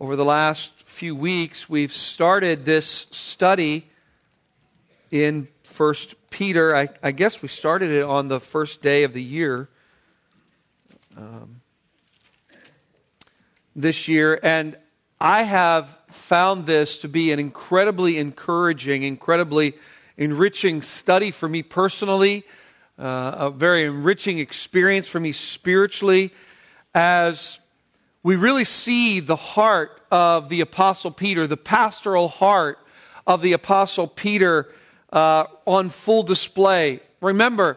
over the last few weeks, we've started this study in First Peter. I, I, guess we started it on the first day of the year um, this year, and I have found this to be an incredibly encouraging, incredibly enriching study for me personally, uh, a very enriching experience for me spiritually, as we really see the heart of the Apostle Peter, the pastoral heart of the Apostle Peter uh, on full display. Remember,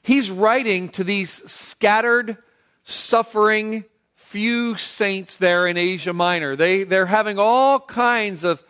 he's writing to these scattered, suffering, few saints there in Asia Minor. They, they're having all kinds of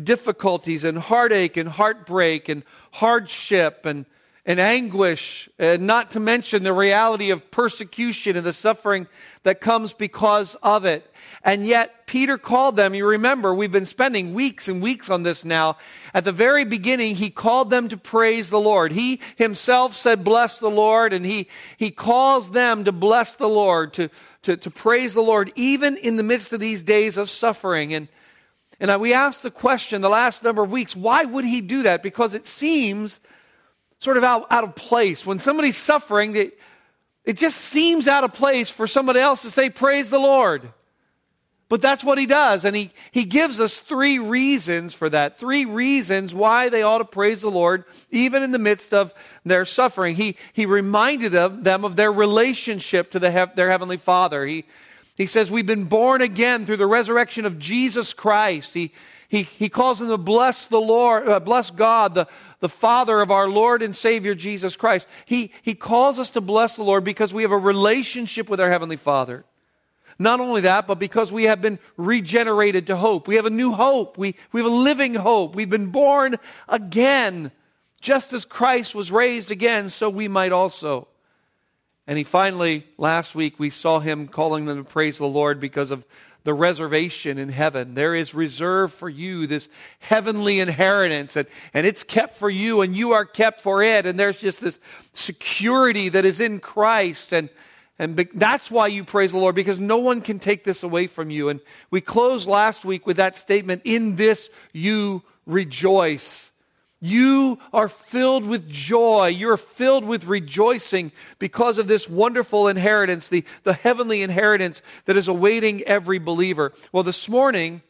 difficulties and heartache and heartbreak and hardship and and anguish, and not to mention the reality of persecution and the suffering that comes because of it. And yet, Peter called them, you remember, we've been spending weeks and weeks on this now. At the very beginning, he called them to praise the Lord. He himself said, Bless the Lord, and he, he calls them to bless the Lord, to, to, to praise the Lord, even in the midst of these days of suffering. And, and we asked the question the last number of weeks why would he do that? Because it seems sort of out, out of place. When somebody's suffering, it, it just seems out of place for somebody else to say, Praise the Lord. But that's what he does. And he, he gives us three reasons for that. Three reasons why they ought to praise the Lord, even in the midst of their suffering. He, he reminded them of their relationship to the, their Heavenly Father. He, he says, We've been born again through the resurrection of Jesus Christ. He, he, he calls them to bless the Lord, uh, bless God, the, the Father of our Lord and Savior Jesus Christ. He, he calls us to bless the Lord because we have a relationship with our Heavenly Father. Not only that, but because we have been regenerated to hope. We have a new hope. We, we have a living hope. We've been born again. Just as Christ was raised again, so we might also. And he finally, last week, we saw him calling them to praise the Lord because of the reservation in heaven. There is reserved for you this heavenly inheritance, and, and it's kept for you, and you are kept for it. And there's just this security that is in Christ. And, and be, that's why you praise the Lord, because no one can take this away from you. And we closed last week with that statement In this you rejoice. You are filled with joy. You're filled with rejoicing because of this wonderful inheritance, the, the heavenly inheritance that is awaiting every believer. Well, this morning,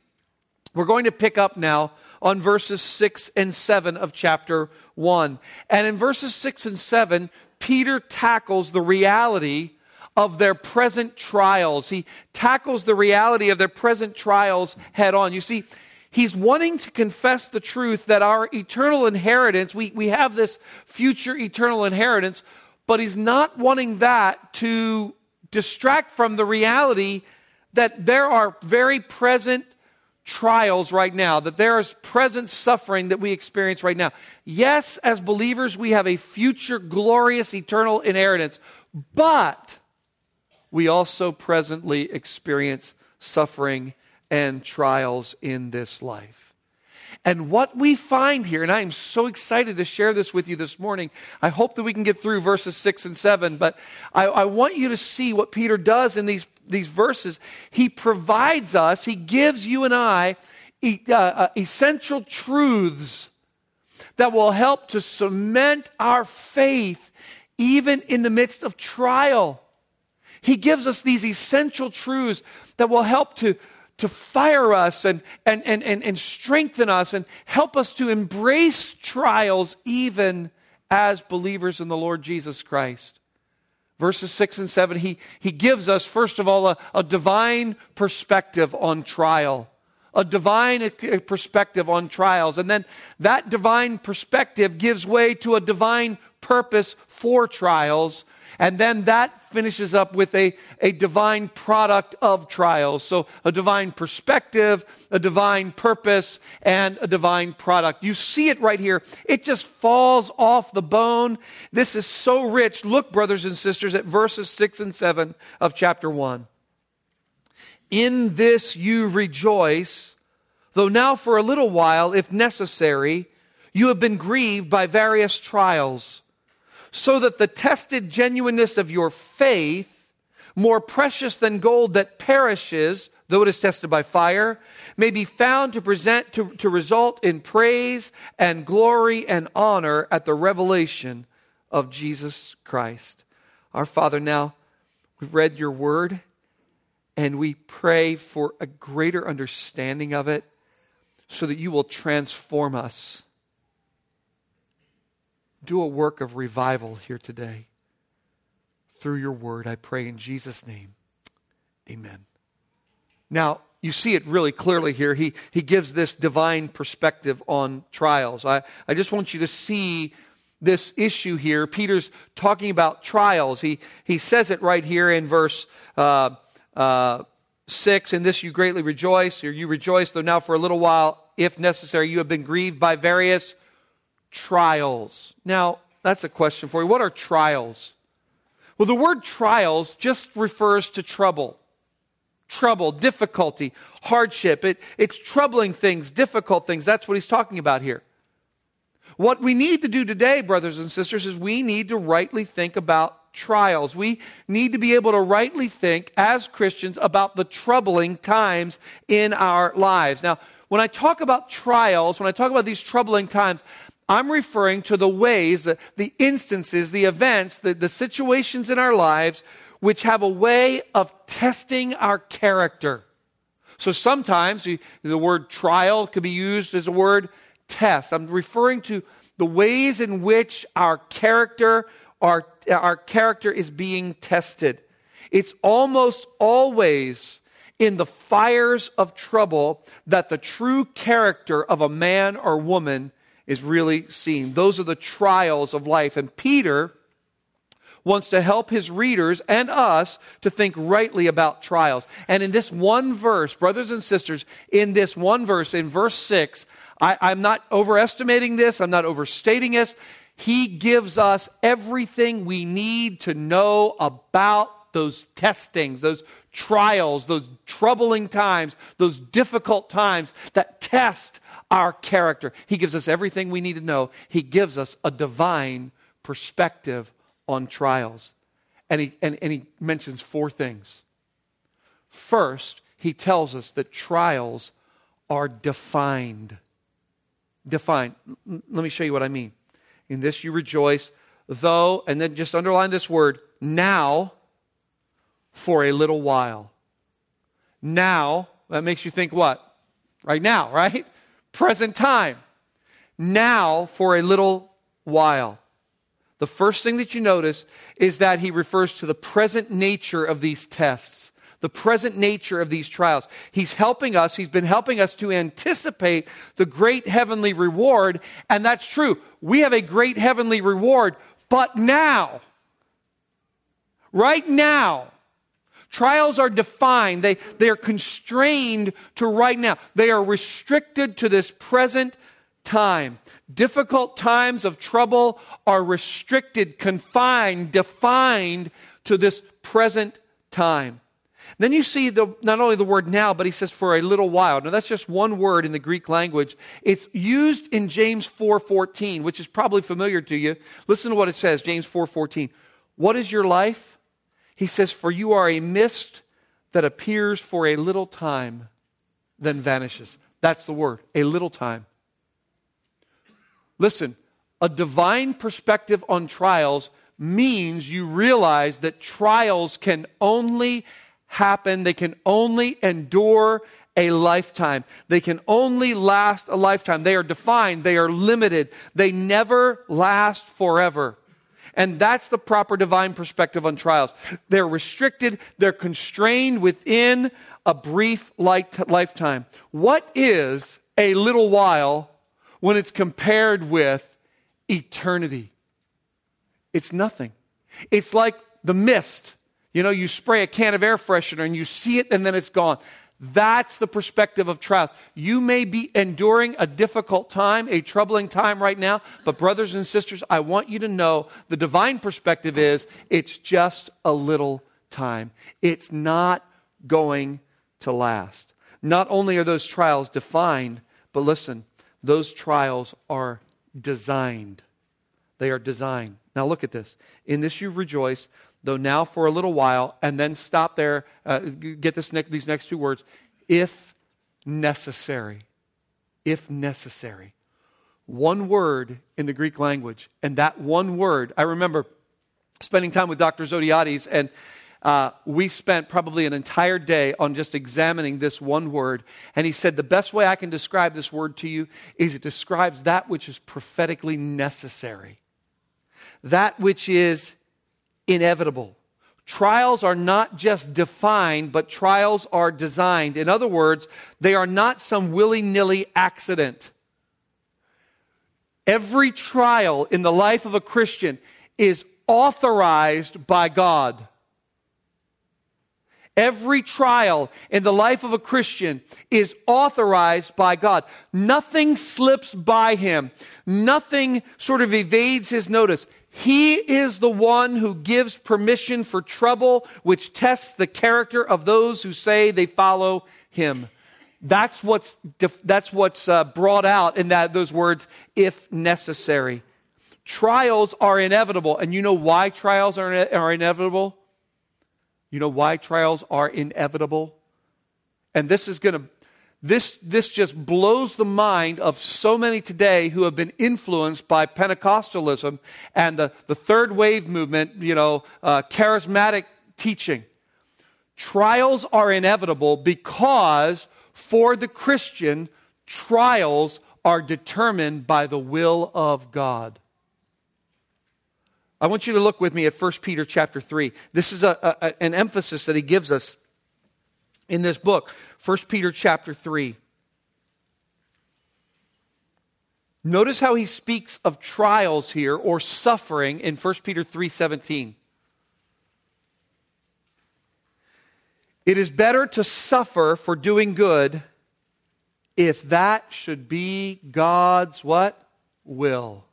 we're going to pick up now on verses 6 and 7 of chapter 1. And in verses 6 and 7, Peter tackles the reality of their present trials. He tackles the reality of their present trials head on. You see, He's wanting to confess the truth that our eternal inheritance, we, we have this future eternal inheritance, but he's not wanting that to distract from the reality that there are very present trials right now, that there is present suffering that we experience right now. Yes, as believers, we have a future glorious eternal inheritance, but we also presently experience suffering and trials in this life. And what we find here, and I am so excited to share this with you this morning. I hope that we can get through verses six and seven, but I, I, want you to see what Peter does in these, these verses. He provides us, he gives you and I uh, uh, essential truths that will help to cement our faith even in the midst of trial. He gives us these essential truths that will help to to fire us and, and, and, and, and strengthen us and help us to embrace trials even as believers in the Lord Jesus Christ. Verses 6 and 7, he, he gives us, first of all, a, a divine perspective on trial a divine uh, uh, perspective on trials. And then that divine perspective gives way to a divine purpose for trials. And then that finishes up with a, a divine product of trials. So a divine perspective, a divine purpose, and a divine product. You see it right here. It just falls off the bone. This is so rich. Look, brothers and sisters, at verses 6 and 7 of chapter 1. In this you rejoice, though now for a little while, if necessary, you have been grieved by various trials so that the tested genuineness of your faith, more precious than gold that perishes, though it is tested by fire, may be found to present to, to result in praise and glory and honor at the revelation of Jesus Christ. Our Father, now we've read your word and we pray for a greater understanding of it so that you will transform us. Do a work of revival here today through your word, I pray in Jesus' name. Amen. Now, you see it really clearly here. He, he gives this divine perspective on trials. I, I just want you to see this issue here. Peter's talking about trials. He, he says it right here in verse uh, uh, 6 In this you greatly rejoice, or you rejoice, though now for a little while, if necessary, you have been grieved by various trials. Now, that's a question for you. What are trials? Well, the word trials just refers to trouble. Trouble, difficulty, hardship. It, it's troubling things, difficult things. That's what he's talking about here. What we need to do today, brothers and sisters, is we need to rightly think about trials. We need to be able to rightly think as Christians about the troubling times in our lives. Now, when I talk about trials, when I talk about these troubling times, I'm referring to the ways, the, the instances, the events, the, the situations in our lives which have a way of testing our character. So sometimes the, word trial could be used as a word test. I'm referring to the ways in which our character, our, our character is being tested. It's almost always in the fires of trouble that the true character of a man or woman is really seen. Those are the trials of life. And Peter wants to help his readers and us to think rightly about trials. And in this one verse, brothers and sisters, in this one verse, in verse 6, I, am not overestimating this, I'm not overstating this. He gives us everything we need to know about those testings, those trials, those troubling times, those difficult times that test our character. He gives us everything we need to know. He gives us a divine perspective on trials. And he, and, and he mentions four things. First, he tells us that trials are defined. Defined. Let me show you what I mean. In this you rejoice, though, and then just underline this word, now for a little while. Now, that makes you think what? Right now, right? Present time. Now for a little while. The first thing that you notice is that he refers to the present nature of these tests, the present nature of these trials. He's helping us, he's been helping us to anticipate the great heavenly reward, and that's true. We have a great heavenly reward, but now, right now, Trials are defined, they, they are constrained to right now. They are restricted to this present time. Difficult times of trouble are restricted, confined, defined to this present time. Then you see the, not only the word now, but he says for a little while. Now that's just one word in the Greek language. It's used in James 4:14, which is probably familiar to you. Listen to what it says, James 4:14. What is your life? He says, For you are a mist that appears for a little time, then vanishes. That's the word, a little time. Listen, a divine perspective on trials means you realize that trials can only happen, they can only endure a lifetime. They can only last a lifetime. They are defined, they are limited, they never last forever. And that's the proper divine perspective on trials. They're restricted, they're constrained within a brief lifetime. What is a little while when it's compared with eternity? It's nothing. It's like the mist. You know, you spray a can of air freshener and you see it and then it's gone. That's the perspective of trials. You may be enduring a difficult time, a troubling time right now, but brothers and sisters, I want you to know the divine perspective is it's just a little time. It's not going to last. Not only are those trials defined, but listen, those trials are designed. They are designed. Now look at this. In this you rejoice, though now for a little while, and then stop there. Uh, get this ne- these next two words if necessary. If necessary. One word in the Greek language, and that one word, I remember spending time with Dr. Zodhiates, and uh, we spent probably an entire day on just examining this one word. And he said, The best way I can describe this word to you is it describes that which is prophetically necessary, that which is inevitable. Trials are not just defined, but trials are designed. In other words, they are not some willy nilly accident. Every trial in the life of a Christian is authorized by God. Every trial in the life of a Christian is authorized by God. Nothing slips by him. Nothing sort of evades his notice. He is the one who gives permission for trouble, which tests the character of those who say they follow him. That's what's, that's what's uh, brought out in that, those words, if necessary. Trials are inevitable. And you know why trials are, are inevitable? You know why trials are inevitable? And this is going to this, this just blows the mind of so many today who have been influenced by Pentecostalism and the, the third wave movement, you know, uh, charismatic teaching. Trials are inevitable because for the Christian, trials are determined by the will of God. I want you to look with me at 1 Peter chapter 3. This is a, a, an emphasis that he gives us in this book. 1 Peter chapter 3. Notice how he speaks of trials here or suffering in 1 Peter 3:17. It is better to suffer for doing good if that should be God's what? will.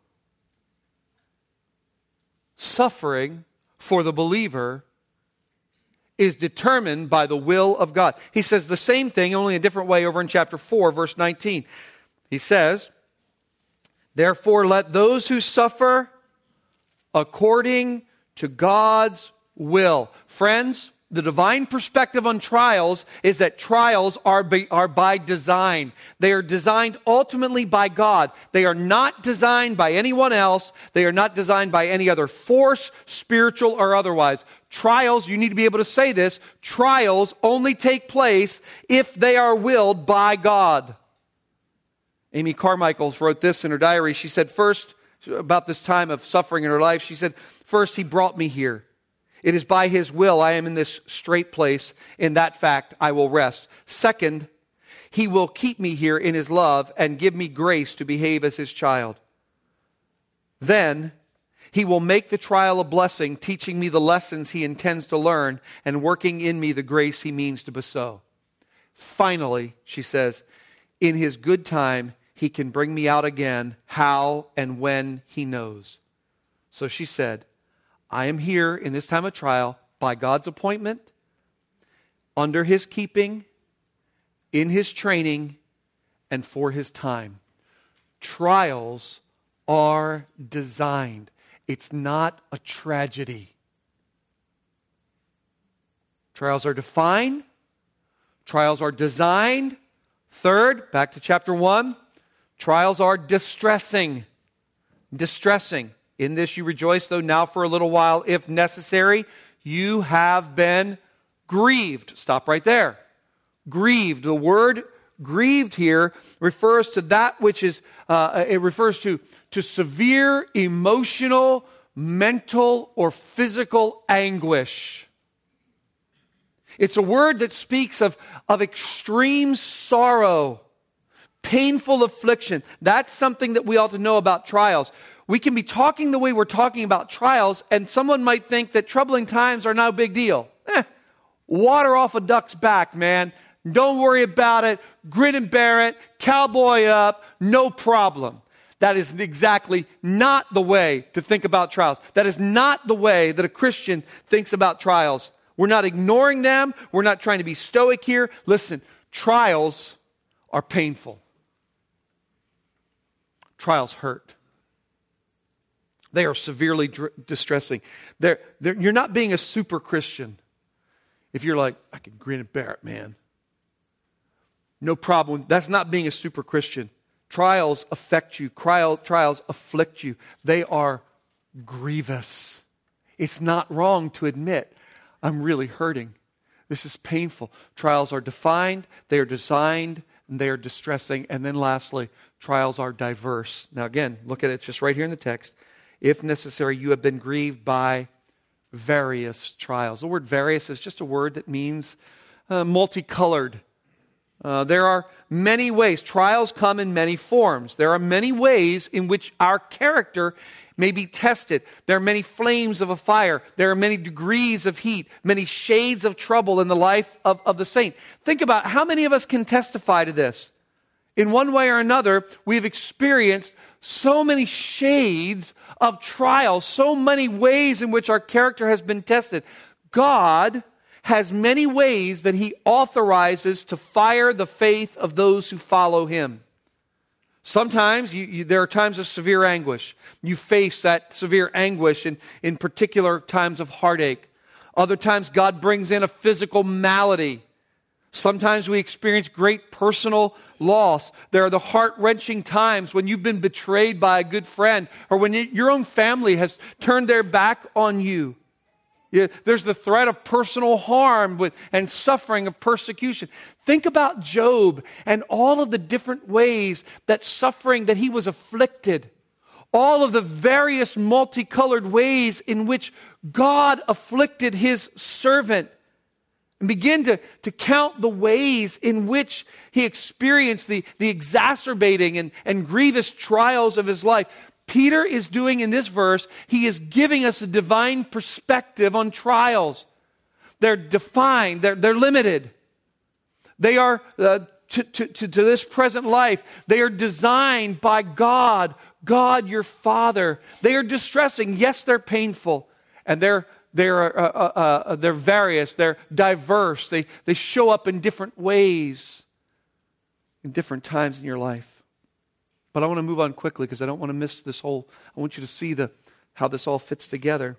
Suffering for the believer is determined by the will of God. He says the same thing, only a different way, over in chapter 4, verse 19. He says, Therefore, let those who suffer according to God's will. Friends, the divine perspective on trials is that trials are by, are by design. They are designed ultimately by God. They are not designed by anyone else. They are not designed by any other force, spiritual or otherwise. Trials, you need to be able to say this, trials only take place if they are willed by God. Amy Carmichaels wrote this in her diary. She said, first, about this time of suffering in her life, she said, first, he brought me here. It is by his will I am in this strait place. In that fact, I will rest. Second, he will keep me here in his love and give me grace to behave as his child. Then, he will make the trial a blessing, teaching me the lessons he intends to learn and working in me the grace he means to bestow. Finally, she says, in his good time, he can bring me out again, how and when he knows. So she said, I am here in this time of trial by God's appointment, under his keeping, in his training, and for his time. Trials are designed, it's not a tragedy. Trials are defined, trials are designed. Third, back to chapter 1, trials are distressing. Distressing. In this you rejoice, though now for a little while, if necessary, you have been grieved. Stop right there. Grieved. The word grieved here refers to that which is, uh, it refers to, to severe emotional, mental, or physical anguish. It's a word that speaks of, of extreme sorrow, painful affliction. That's something that we ought to know about trials we can be talking the way we're talking about trials, and someone might think that troubling times are no big deal. Eh, water off a duck's back, man. Don't worry about it. Grin and bear it. Cowboy up. No problem. That is exactly not the way to think about trials. That is not the way that a Christian thinks about trials. We're not ignoring them. We're not trying to be stoic here. Listen, trials are painful. Trials hurt. They are severely dr- distressing. They're, they're, you're not being a super Christian if you're like, I can grin and bear it, man. No problem. That's not being a super Christian. Trials affect you, Trial, trials afflict you. They are grievous. It's not wrong to admit, I'm really hurting. This is painful. Trials are defined, they are designed, and they are distressing. And then lastly, trials are diverse. Now, again, look at it, it's just right here in the text. If necessary, you have been grieved by various trials. The word various is just a word that means uh, multicolored. Uh, there are many ways. Trials come in many forms. There are many ways in which our character may be tested. There are many flames of a fire. There are many degrees of heat, many shades of trouble in the life of, of the saint. Think about how many of us can testify to this. In one way or another, we've experienced so many shades of trial, so many ways in which our character has been tested. God has many ways that he authorizes to fire the faith of those who follow him. Sometimes you, you, there are times of severe anguish. You face that severe anguish in, in particular times of heartache. Other times, God brings in a physical malady. Sometimes we experience great personal loss. There are the heart wrenching times when you've been betrayed by a good friend or when your own family has turned their back on you. There's the threat of personal harm and suffering of persecution. Think about Job and all of the different ways that suffering, that he was afflicted. All of the various multicolored ways in which God afflicted his servant. And begin to, to count the ways in which he experienced the, the exacerbating and, and grievous trials of his life. Peter is doing in this verse, he is giving us a divine perspective on trials. They're defined, they're, they're limited. They are, uh, to, to, to, to this present life, they are designed by God, God your Father. They are distressing. Yes, they're painful. And they're, they're, uh, uh, uh, they're various, they're diverse, they, they show up in different ways in different times in your life. But I want to move on quickly because I don't want to miss this whole. I want you to see the, how this all fits together.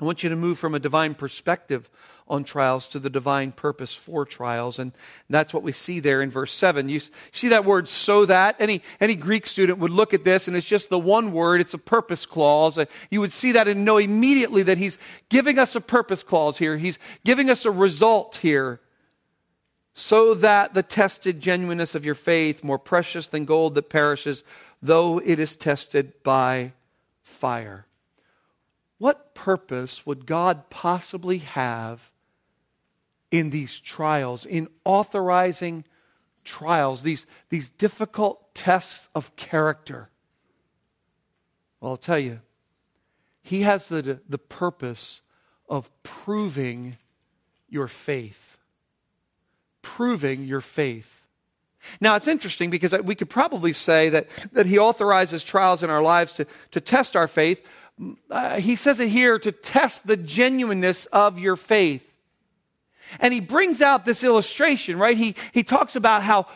I want you to move from a divine perspective on trials to the divine purpose for trials. And that's what we see there in verse 7. You see that word, so that? Any, any Greek student would look at this and it's just the one word, it's a purpose clause. Uh, you would see that and know immediately that he's giving us a purpose clause here. He's giving us a result here so that the tested genuineness of your faith, more precious than gold that perishes, though it is tested by fire. What purpose would God possibly have in these trials, in authorizing trials, these, these difficult tests of character? Well, I'll tell you, He has the, the purpose of proving your faith proving your faith. Now, it's interesting because we could probably say that, that he authorizes trials in our lives to, to test our faith. Uh, he says it here to test the genuineness of your faith. And he brings out this illustration, right? He, he talks about how,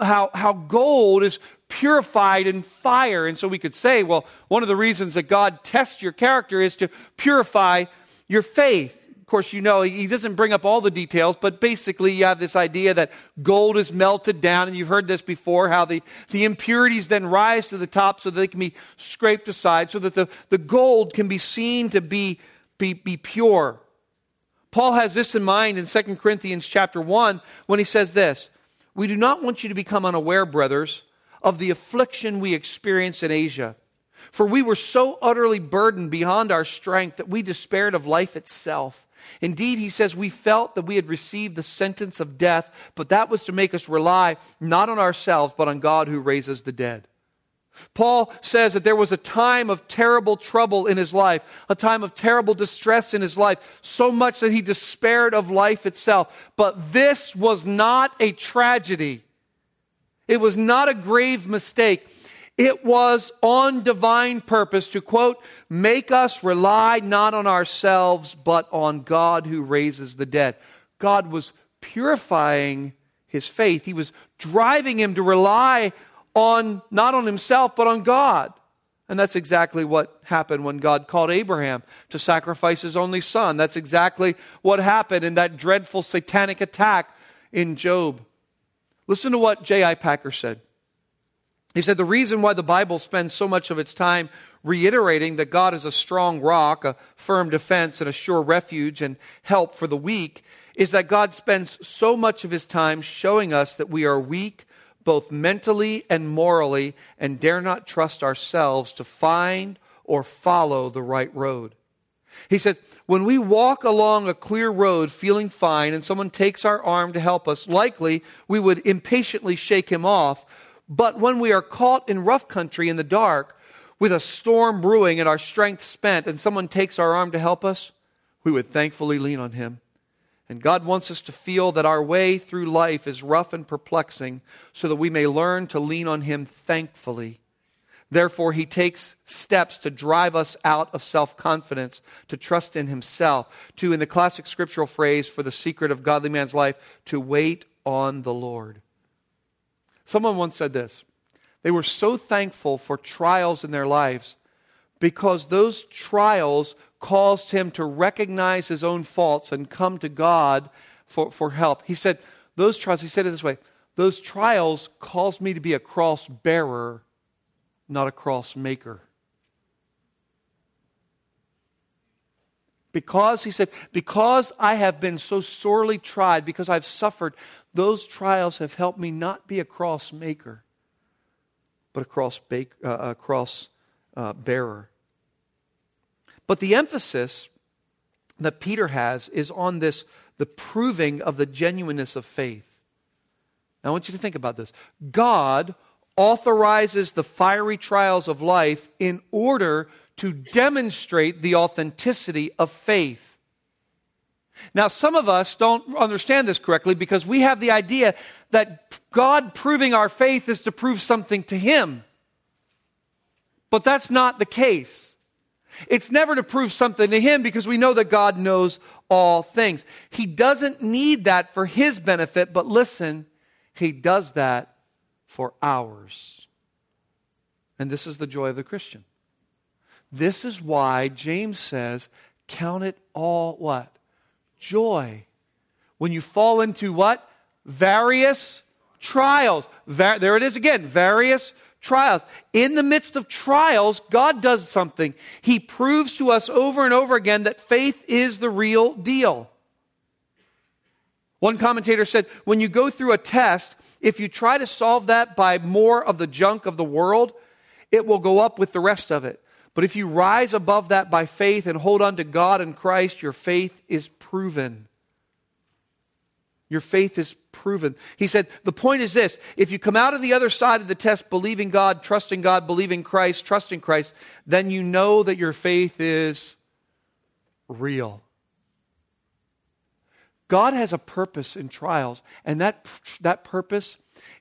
how, how gold is purified in fire. And so we could say, well, one of the reasons that God tests your character is to purify your faith course, you know, he doesn't bring up all the details, but basically, you have this idea that gold is melted down, and you've heard this before how the, the impurities then rise to the top so that they can be scraped aside, so that the, the gold can be seen to be, be, be pure. Paul has this in mind in 2 Corinthians chapter 1 when he says this We do not want you to become unaware, brothers, of the affliction we experienced in Asia. For we were so utterly burdened beyond our strength that we despaired of life itself. Indeed, he says, we felt that we had received the sentence of death, but that was to make us rely not on ourselves, but on God who raises the dead. Paul says that there was a time of terrible trouble in his life, a time of terrible distress in his life, so much that he despaired of life itself. But this was not a tragedy. It was not a grave mistake. It was on divine purpose to, quote, make us rely not on ourselves, but on God who raises the dead. God was purifying his faith. He was driving him to rely on, not on himself, but on God. And that's exactly what happened when God called Abraham to sacrifice his only son. That's exactly what happened in that dreadful satanic attack in Job. Listen to what J.I. Packer said. He said, The reason why the Bible spends so much of its time reiterating that God is a strong rock, a firm defense, and a sure refuge and help for the weak is that God spends so much of his time showing us that we are weak both mentally and morally, and dare not trust ourselves to find or follow the right road. He said, when we walk along a clear road feeling fine and someone takes our arm to help us, likely we would impatiently shake him off. But when we are caught in rough country in the dark, with a storm brewing and our strength spent, and someone takes our arm to help us, we would thankfully lean on him. And God wants us to feel that our way through life is rough and perplexing so that we may learn to lean on Him thankfully. Therefore, He takes steps to drive us out of self confidence, to trust in Himself, to, in the classic scriptural phrase for the secret of godly man's life, to wait on the Lord. Someone once said this they were so thankful for trials in their lives because those trials caused him to recognize his own faults and come to God for, for help. He said, Those trials, he said it this way those trials caused me to be a cross bearer, not a cross maker. Because, he said, because I have been so sorely tried, because I've suffered, those trials have helped me not be a cross maker, but a cross, uh, a cross uh, bearer. But the emphasis that Peter has is on this the proving of the genuineness of faith. Now, I want you to think about this. God authorizes the fiery trials of life in order to demonstrate the authenticity of faith. Now, some of us don't understand this correctly because we have the idea that God proving our faith is to prove something to Him. But that's not the case. It's never to prove something to him because we know that God knows all things. He doesn't need that for his benefit, but listen, he does that for ours. And this is the joy of the Christian. This is why James says, count it all what? Joy. When you fall into what? Various trials. Va- there it is again. Various trials. In the midst of trials, God does something. He proves to us over and over again that faith is the real deal. One commentator said, when you go through a test, if you try to solve that by more of the junk of the world, it will go up with the rest of it. But if you rise above that by faith and hold on to God and Christ, your faith is proven. Your faith is proven. He said, the point is this if you come out of the other side of the test believing God, trusting God, believing Christ, trusting Christ, then you know that your faith is real. God has a purpose in trials, and that, that purpose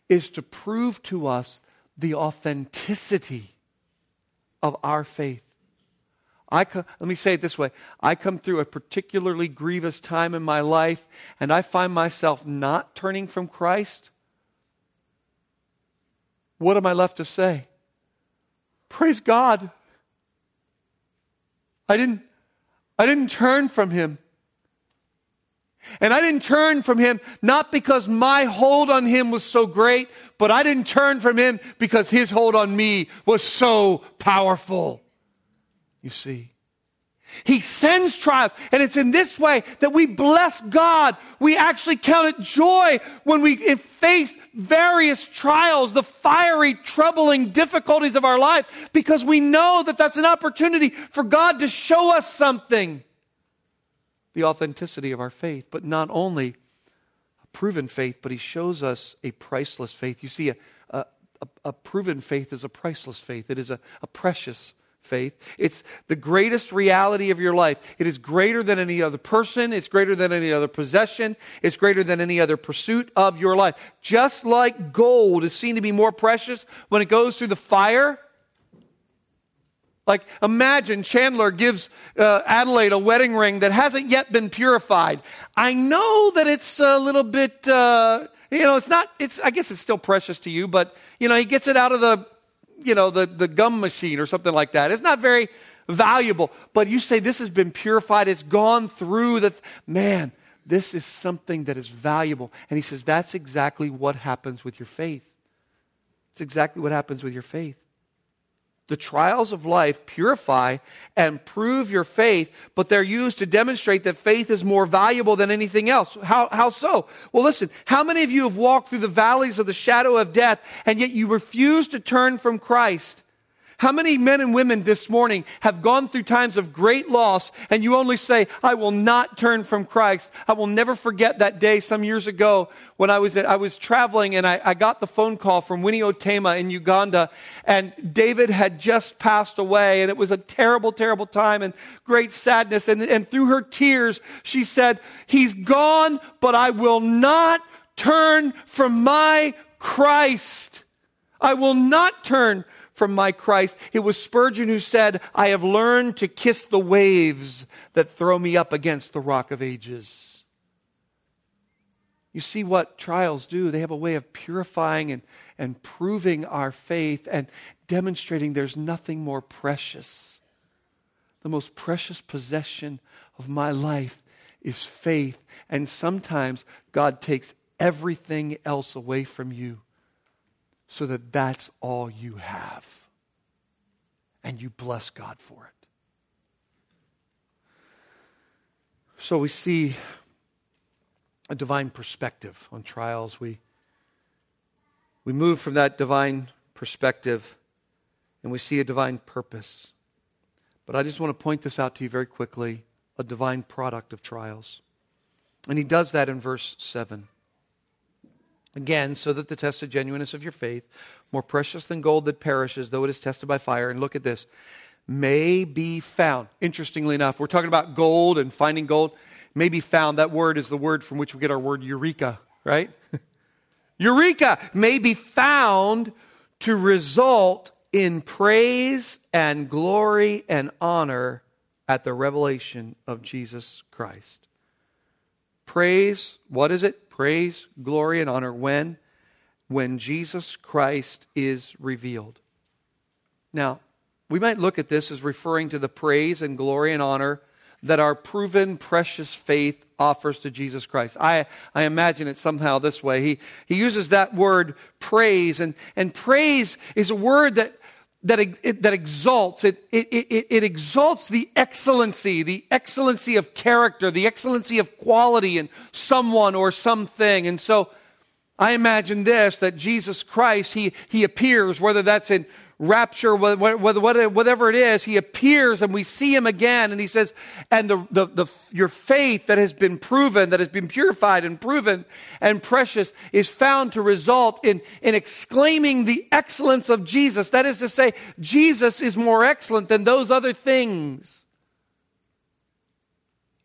is to prove to us the authenticity of our faith. I come, let me say it this way I come through a particularly grievous time in my life, and I find myself not turning from Christ. What am I left to say? Praise God. I didn't, I didn't turn from Him. And I didn't turn from Him not because my hold on Him was so great, but I didn't turn from Him because His hold on me was so powerful you see. He sends trials, and it's in this way that we bless God. We actually count it joy when we face various trials, the fiery, troubling difficulties of our life, because we know that that's an opportunity for God to show us something. The authenticity of our faith, but not only a proven faith, but He shows us a priceless faith. You see, a, a, a proven faith is a priceless faith, it is a, a precious faith. It's the greatest reality of your life. It is greater than any other person, it's greater than any other possession, it's greater than any other pursuit of your life. Just like gold is seen to be more precious when it goes through the fire. Like, imagine Chandler gives uh, Adelaide a wedding ring that hasn't yet been purified. I know that it's a little bit, uh, you know, it's not, it's, I guess it's still precious to you, but, you know, he gets it out of the you know, the, the gum machine or something like that. It's not very valuable. But you say this has been purified, it's gone through the. Th- Man, this is something that is valuable. And he says that's exactly what happens with your faith. It's exactly what happens with your faith. The trials of life purify and prove your faith, but they're used to demonstrate that faith is more valuable than anything else. How, how so? Well, listen, how many of you have walked through the valleys of the shadow of death and yet you refuse to turn from Christ? How many men and women this morning have gone through times of great loss and you only say, I will not turn from Christ? I will never forget that day some years ago when I was, at, I was traveling and I, I got the phone call from Winnie Otema in Uganda and David had just passed away and it was a terrible, terrible time and great sadness. And, and through her tears, she said, He's gone, but I will not turn from my Christ. I will not turn from my Christ. It was Spurgeon who said, I have learned to kiss the waves that throw me up against the rock of ages. You see what trials do? They have a way of purifying and, and proving our faith and demonstrating there's nothing more precious. The most precious possession of my life is faith. And sometimes God takes everything else away from you so that that's all you have. And you bless God for it. So we see a divine perspective on trials. We, we move from that divine perspective and we see a divine purpose. But I just want to point this out to you very quickly a divine product of trials. And he does that in verse 7. Again, so that the tested genuineness of your faith, more precious than gold that perishes, though it is tested by fire, and look at this, may be found. Interestingly enough, we're talking about gold and finding gold. May be found. That word is the word from which we get our word eureka, right? eureka may be found to result in praise and glory and honor at the revelation of Jesus Christ. Praise, what is it? Praise, glory, and honor when? When Jesus Christ is revealed. Now, we might look at this as referring to the praise and glory and honor that our proven precious faith offers to Jesus Christ. I, I imagine it somehow this way. He, he uses that word praise, and, and praise is a word that that, it, that exalts, it, it, it, it exalts the excellency, the excellency of character, the excellency of quality in someone or something. And so I imagine this that Jesus Christ, he, he appears, whether that's in rapture, whatever it is, he appears and we see him again. And he says, and the, the, the, your faith that has been proven, that has been purified and proven and precious, is found to result in, in exclaiming the excellence of Jesus. That is to say, Jesus is more excellent than those other things.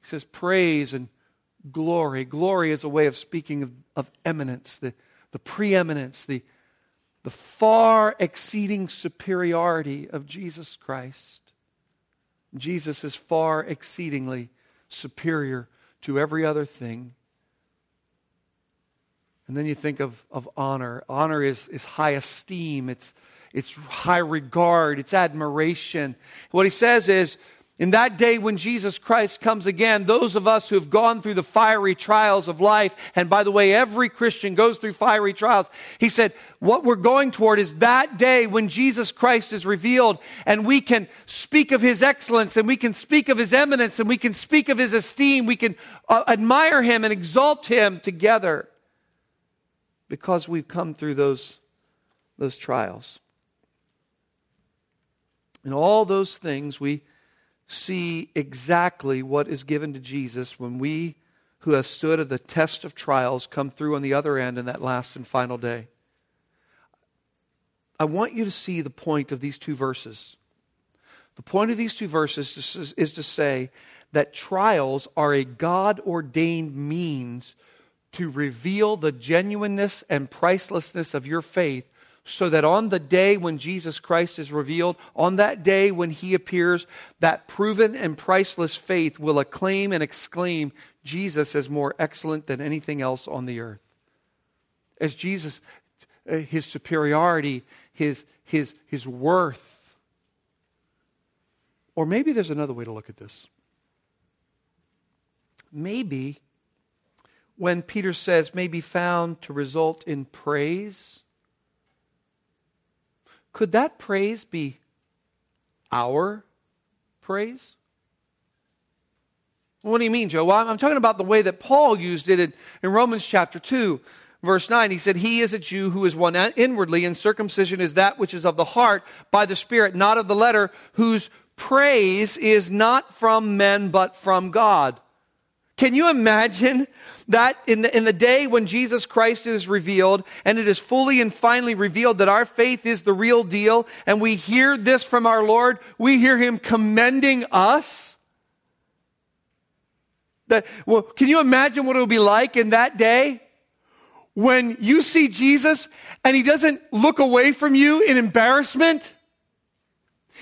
He says, praise and glory. Glory is a way of speaking of, of eminence, the, the preeminence, the the far exceeding superiority of Jesus Christ. Jesus is far exceedingly superior to every other thing. And then you think of, of honor. Honor is, is high esteem, it's, it's high regard, it's admiration. What he says is in that day when Jesus Christ comes again, those of us who have gone through the fiery trials of life, and by the way, every Christian goes through fiery trials, he said, what we're going toward is that day when Jesus Christ is revealed and we can speak of his excellence and we can speak of his eminence and we can speak of his esteem. We can uh, admire him and exalt him together because we've come through those, those trials. And all those things we see exactly what is given to Jesus when we who have stood at the test of trials come through on the other end in that last and final day. I want you to see the point of these two verses. The point of these two verses is, to say that trials are a God ordained means to reveal the genuineness and pricelessness of your faith so that on the day when Jesus Christ is revealed, on that day when he appears, that proven and priceless faith will acclaim and exclaim Jesus as more excellent than anything else on the earth. As Jesus, his superiority, his, his, his worth. Or maybe there's another way to look at this. Maybe when Peter says may be found to result in praise, could that praise be our praise? What do you mean, Joe? Well, I'm talking about the way that Paul used it in, in Romans chapter 2, verse 9. He said, He is a Jew who is one inwardly, and circumcision is that which is of the heart by the Spirit, not of the letter, whose praise is not from men but from God. Can you imagine that in the, in the day when Jesus Christ is revealed and it is fully and finally revealed that our faith is the real deal and we hear this from our Lord, we hear Him commending us? That, well, can you imagine what it will be like in that day when you see Jesus and He doesn't look away from you in embarrassment?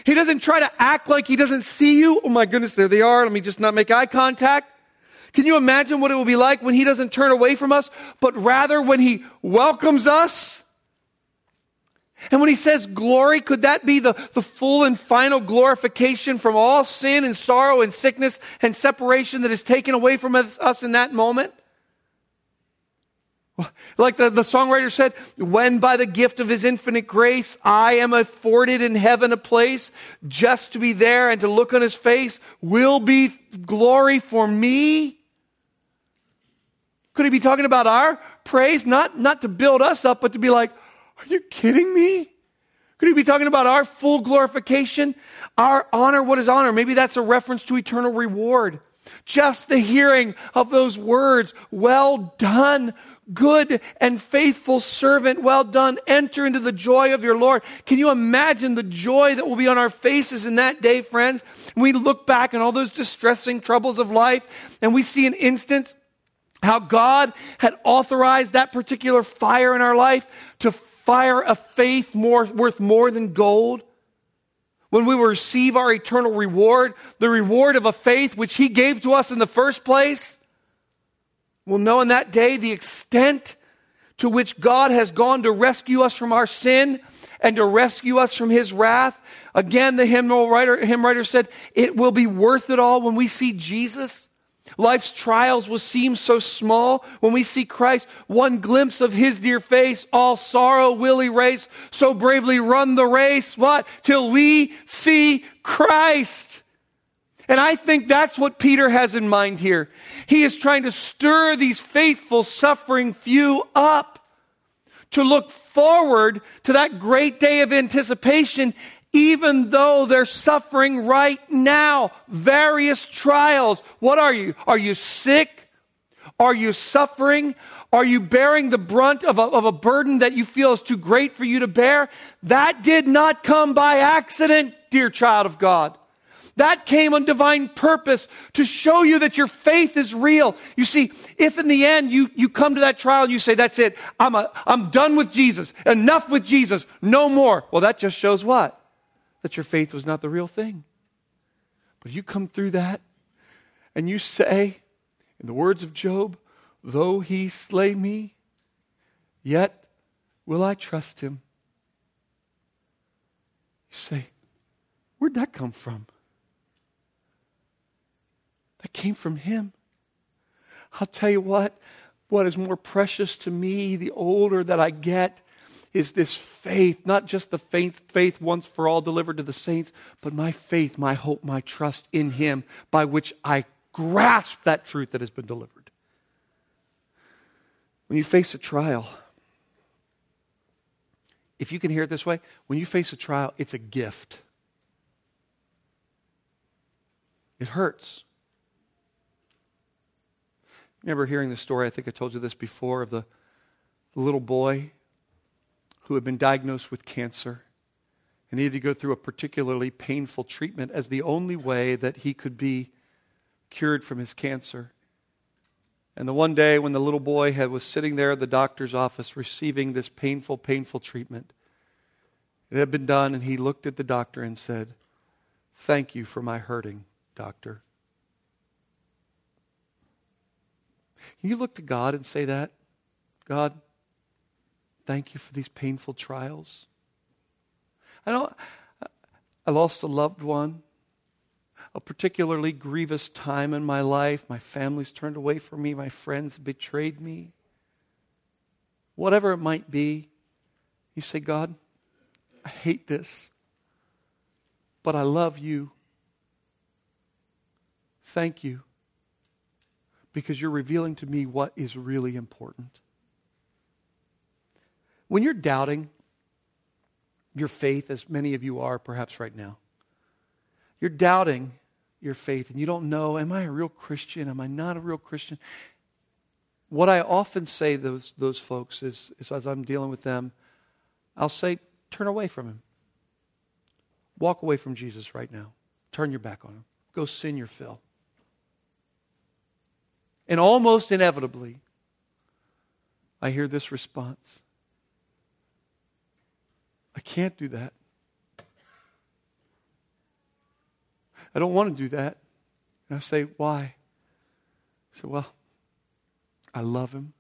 He doesn't try to act like He doesn't see you. Oh my goodness, there they are. Let me just not make eye contact. Can you imagine what it will be like when He doesn't turn away from us, but rather when He welcomes us? And when He says glory, could that be the, the full and final glorification from all sin and sorrow and sickness and separation that is taken away from us in that moment? Like the, the songwriter said, when by the gift of his infinite grace I am afforded in heaven a place, just to be there and to look on his face will be glory for me. Could he be talking about our praise? Not, not to build us up, but to be like, are you kidding me? Could he be talking about our full glorification? Our honor, what is honor? Maybe that's a reference to eternal reward. Just the hearing of those words, well done, good and faithful servant, well done, enter into the joy of your Lord. Can you imagine the joy that will be on our faces in that day, friends? we look back on all those distressing troubles of life and we see an instant how God had authorized that particular fire in our life to fire a faith more, worth more than gold. When we will receive our eternal reward, the reward of a faith which He gave to us in the first place, we'll know in that day the extent to which God has gone to rescue us from our sin and to rescue us from His wrath. Again, the hymnal writer, hymn writer said, it will be worth it all when we see Jesus. Life's trials will seem so small when we see Christ. One glimpse of his dear face, all sorrow will erase. So bravely run the race. What? Till we see Christ. And I think that's what Peter has in mind here. He is trying to stir these faithful, suffering few up to look forward to that great day of anticipation even though they're suffering right now, various trials. What are you? Are you sick? Are you suffering? Are you bearing the brunt of a, of a burden that you feel is too great for you to bear? That did not come by accident, dear child of God. That came on divine purpose to show you that your faith is real. You see, if in the end you, you come to that trial and you say, that's it, I'm, a, I'm done with Jesus, enough with Jesus, no more. Well, that just shows what? That your faith was not the real thing. But you come through that and you say, in the words of Job, though he slay me, yet will I trust him. You say, where'd that come from? That came from him. I'll tell you what, what is more precious to me the older that I get is this faith, not just the faith, faith once for all delivered to the saints, but my faith, my hope, my trust in Him by which I grasp that truth that has been delivered. When you face a trial, if you can hear it this way, when you face a trial, it's a gift. It hurts. Remember hearing the story, I think I told you this before, of the, the little boy who had been diagnosed with cancer and needed to go through a particularly painful treatment as the only way that he could be cured from his cancer. And the one day when the little boy had, was sitting there at the doctor's office receiving this painful, painful treatment, it had been done, and he looked at the doctor and said, Thank you for my hurting, doctor. Can you look to God and say that? God, Thank you for these painful trials. I know I lost a loved one, a particularly grievous time in my life. My family's turned away from me, my friends betrayed me. Whatever it might be, you say, God, I hate this, but I love you. Thank you because you're revealing to me what is really important. When you're doubting your faith, as many of you are perhaps right now, you're doubting your faith and you don't know, am I a real Christian? Am I not a real Christian? What I often say to those, those folks is, is as I'm dealing with them, I'll say, turn away from him. Walk away from Jesus right now. Turn your back on him. Go sin your fill. And almost inevitably, I hear this response I can't do that. I don't want to do that. And I say, Why? I say, Well, I love him.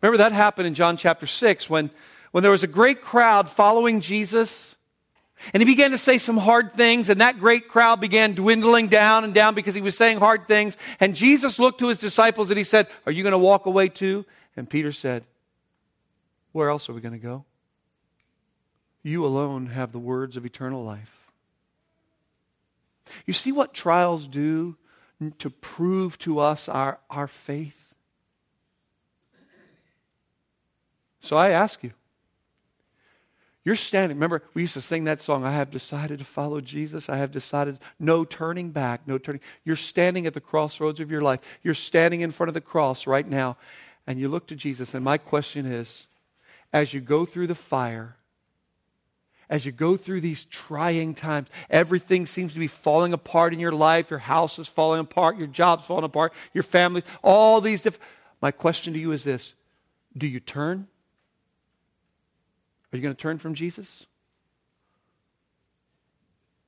Remember that happened in John chapter 6 when, when there was a great crowd following Jesus and he began to say some hard things, and that great crowd began dwindling down and down because he was saying hard things. And Jesus looked to his disciples and he said, Are you going to walk away too? And Peter said, Where else are we going to go? You alone have the words of eternal life. You see what trials do to prove to us our, our faith? So I ask you, you're standing. Remember, we used to sing that song, I have decided to follow Jesus. I have decided no turning back, no turning. You're standing at the crossroads of your life. You're standing in front of the cross right now, and you look to Jesus. And my question is as you go through the fire, as you go through these trying times, everything seems to be falling apart in your life. Your house is falling apart, your job's falling apart, your family, all these different. My question to you is this Do you turn? Are you going to turn from Jesus?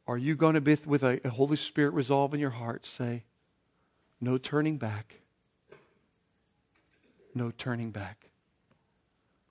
Are you going to, be, with a, a Holy Spirit resolve in your heart, say, no turning back? No turning back.